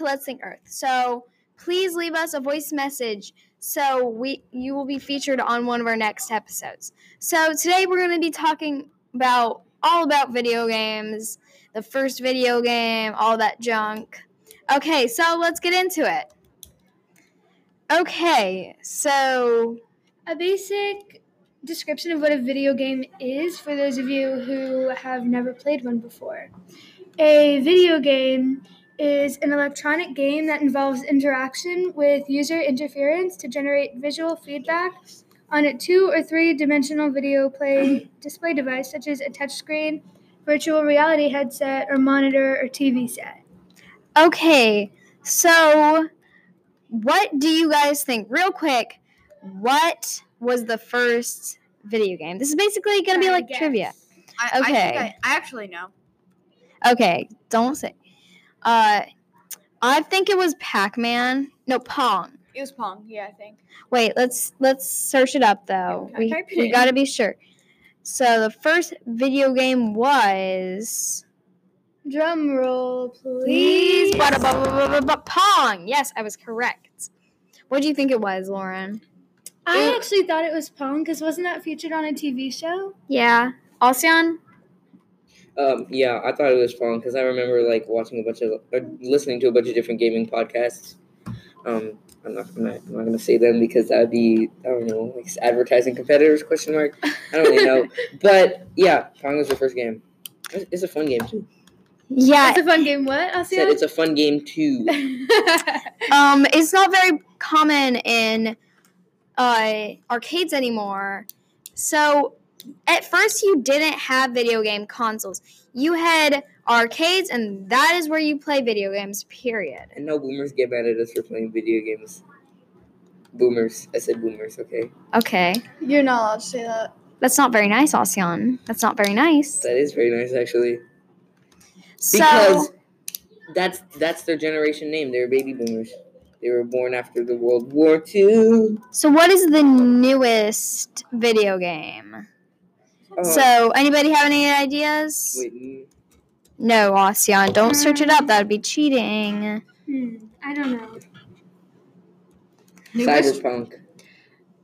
to Let's Think Earth. So please leave us a voice message so we you will be featured on one of our next episodes. So today we're going to be talking about all about video games, the first video game, all that junk. Okay, so let's get into it. Okay, so A basic description of what a video game is for those of you who have never played one before. A video game is an electronic game that involves interaction with user interface to generate visual feedback on a two or three dimensional video play display device such as a touchscreen, virtual reality headset, or monitor or TV set. Okay, so what do you guys think? Real quick, what was the first video game? This is basically going to be like guess. trivia. I, I, Okay. think I, I actually know. Okay, don't say. Uh, I think it was Pac-Man. No, Pong. It was Pong, yeah, I think. Wait, let's let's search it up though. Yeah, we we in. got to be sure. So the first video game was Drum roll, please Pong. Yes, I was correct. What do you think it was, Lauren? I actually thought it was Pong because wasn't that featured on a TV show? Yeah, Alcyon. Um, yeah, I thought it was fun because I remember like watching a bunch of or listening to a bunch of different gaming podcasts. Um, I'm not, I'm not, I'm not gonna say them because that'd be I don't know like advertising competitors question mark. I don't really know, but yeah, Pong was the first game. It's, it's a fun game too. Yeah, it's a fun game. What? I'll I said it's a fun game too. um, it's not very common in uh, arcades anymore. So at first, you didn't have video game consoles. You had arcades, and that is where you play video games. Period. And no boomers get mad at us for playing video games. Boomers, I said boomers. Okay, Okay, You're not allowed to say that. that's not very nice, Alcyon. That's not very nice. that is very nice actually. So Because that's that's their generation name. They're baby boomers. They were born after the World War II. so what is the newest video game? Uh, So anybody have any ideas? wait, No, Alcyon. Don't search it up. That would be cheating. Hmm, I don't know. Newest- Cyberpunk.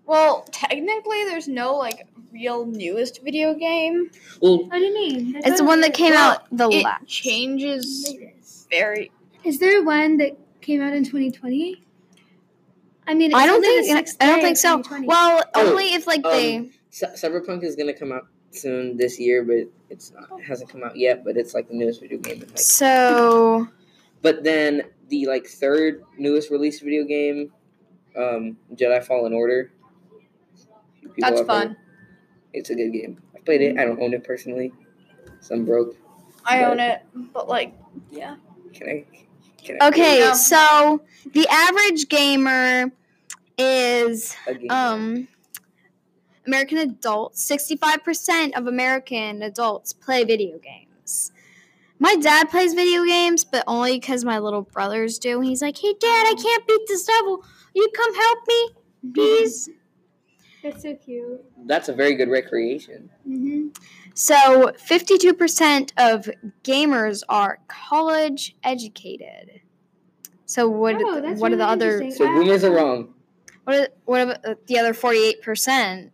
Well, technically, there's no, like, real newest video game. Well, What do you mean? I It's the one that came Well, out the it last. changes very. Is there one that came out in 2020? I mean, it's I don't only the think I don't think so. 2020. Well, Oh, only if like they um, Cy- Cyberpunk is gonna come out soon this year, but it's not. It hasn't come out yet, but it's like the newest video game. in, Like, so but then the like third newest released video game, um, Jedi Fallen Order. That's fun. It's a good game. I played it. I don't own it personally. Some broke. I own it, but, like, yeah. Can I? Can I okay. So the average gamer is um American adults. Sixty-five percent of American adults play video games. My dad plays video games, but only because my little brothers do. He's like, "Hey, Dad, I can't beat this level. You come help me, please." That's so cute. That's a very good recreation. hmm So, 52% of gamers are college educated. So, what, Oh, that's what are the other. So boomers are wrong. What what about uh, the other 48%?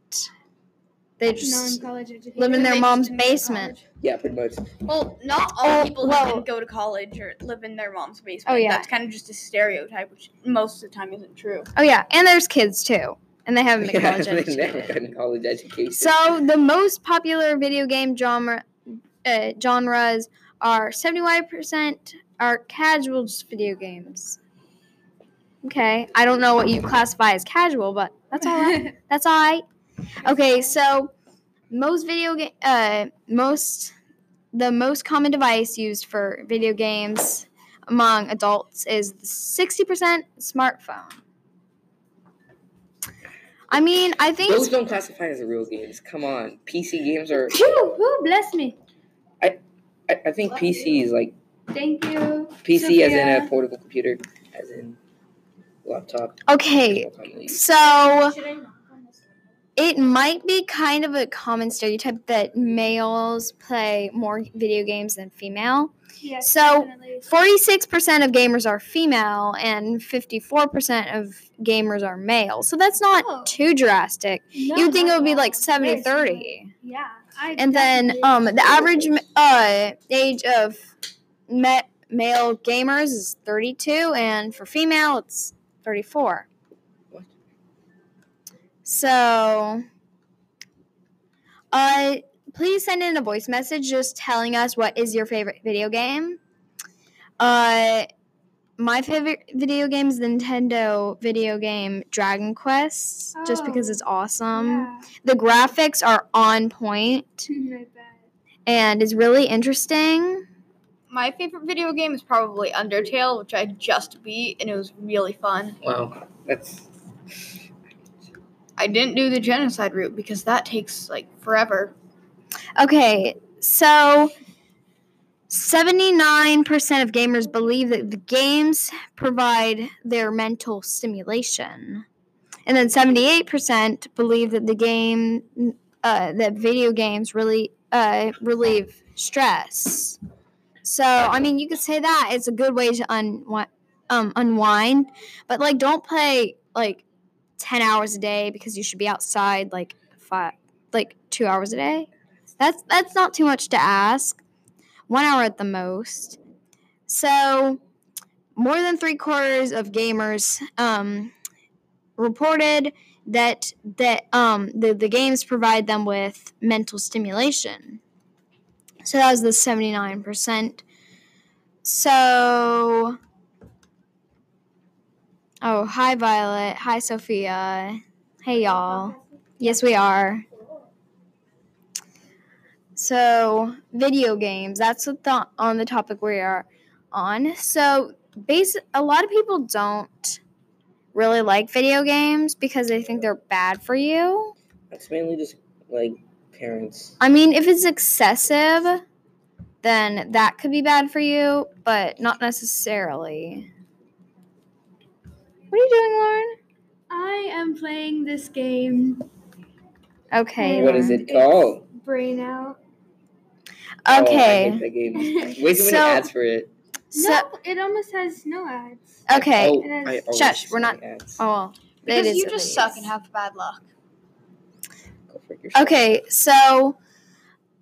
They just Non-college education. live in their They mom's just go to basement. college. Yeah, pretty much. Well, not all Oh, people well- who go to college or live in their mom's basement. Oh, yeah. That's kind of just a stereotype, which most of the time isn't true. Oh yeah, and there's kids too, and they haven't been Yeah, college they never educated. gotten college education. So, the most popular video game genre uh, genres are 71% are casual video games. Okay, I don't know what you classify as casual, but that's all right. That's all right. Okay, so most video game, uh, most the most common device used for video games among adults is the sixty percent smartphone. I mean, I think Those it's, don't classify as real games. Come on, PC games are. Phew, whew, bless me. I, I think PC is like Thank you. PC as in a portable computer, as in laptop. okay. more commonly used. So Should I knock on this? it might be kind of a common stereotype that males play more video games than female. Yes, So, definitely. 46% of gamers are female and 54% of gamers are male. So that's not Oh. too drastic. No, you would think it would be like all. 70 Very similar. 30. Yeah. I And then um the average uh age of ma- male gamers is 32 and for female it's 34. What? So uh please send in a voice message just telling us what is your favorite video game. Uh my favorite video game is the Nintendo video game Dragon Quest just because Oh, it's awesome. yeah. The graphics are on point and is really interesting. My favorite video game is probably Undertale, which I just beat, and it was really fun. Wow, that's I didn't do the genocide route because that takes like forever. Okay, so 79% of gamers believe that the games provide their mental stimulation. And then 78% believe that the game uh, that video games really uh, relieve stress. So, I mean, you could say that it's a good way to unwi- um, unwind, but like don't play like 10 hours a day because you should be outside like five like 2 hours a day. That's that's not too much to ask. One hour at the most. So, more than three quarters of gamers um, reported that that um, the the games provide them with mental stimulation. So that was the seventy nine percent. So, oh hi Violet, hi Sophia, hey y'all. Yes, we are. So, video games. That's the, on the topic we are on. So, base a lot of people don't really like video games because they think they're bad for you. that's mainly just like parents. I mean, if it's excessive, then that could be bad for you, but not necessarily. What are you doing, Lauren? I am playing this game, Okay. What is it called? Brain Out. Oh, I Okay. hate that game. Way too So- ads for it. So, no, it almost has no ads. okay. Oh, It has- I Shush, we're not- ads. Oh, well. it Because is you just suck and have bad luck. Go for it yourself. Okay, so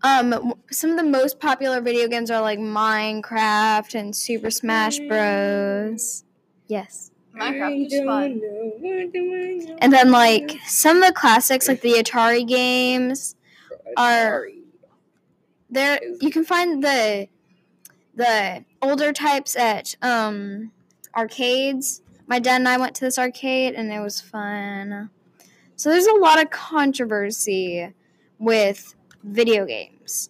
um some of the most popular video games are like Minecraft and Super Smash Bros. Yes. Minecraft is fun. And then like some of the classics like the Atari games, are- there you can find the the older types at um arcades. My dad and I went to this arcade and it was fun. So there's a lot of controversy with video games.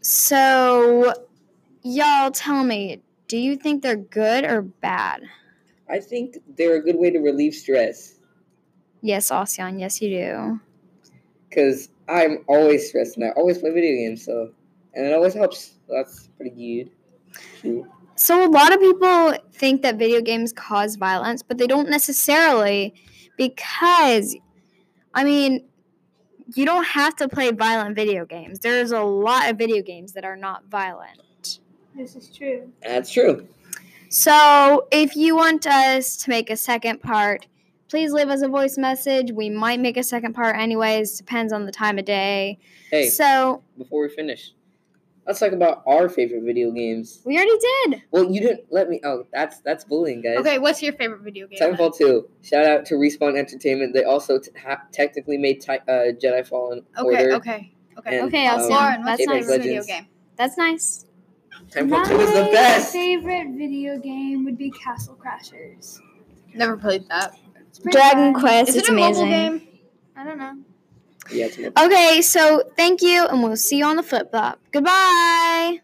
So y'all tell me, do you think they're good or bad? I think they're a good way to relieve stress Yes, Ocean, yes you do. because I'm always stressed and I always play video games. So and it always helps. That's pretty good. So a lot of people think that video games cause violence, but they don't necessarily because I mean, you don't have to play violent video games. There's a lot of video games that are not violent. This is true. That's true. So, if you want us to make a second part, please leave us a voice message. We might make a second part anyways, depends on the time of day. Hey, So, before we finish, let's talk about our favorite video games. we already did. Well, you didn't let me. Oh, that's that's bullying, guys. Okay, what's your favorite video game? then? Titanfall 2. Shout out to Respawn Entertainment. They also t- ha- technically made ti- uh, Jedi Fallen Okay, Order. okay, okay. And, Okay, um, Elsie. Lauren, what's That's your Apex nice. video game? That's nice. Titanfall 2 is the best. My favorite video game would be Castle Crashers. Never played that. Dragon fun. Quest, Is it's it a amazing. mobile game? I don't know. Yeah, Okay, so thank you, and we'll see you on the flip flop. Goodbye.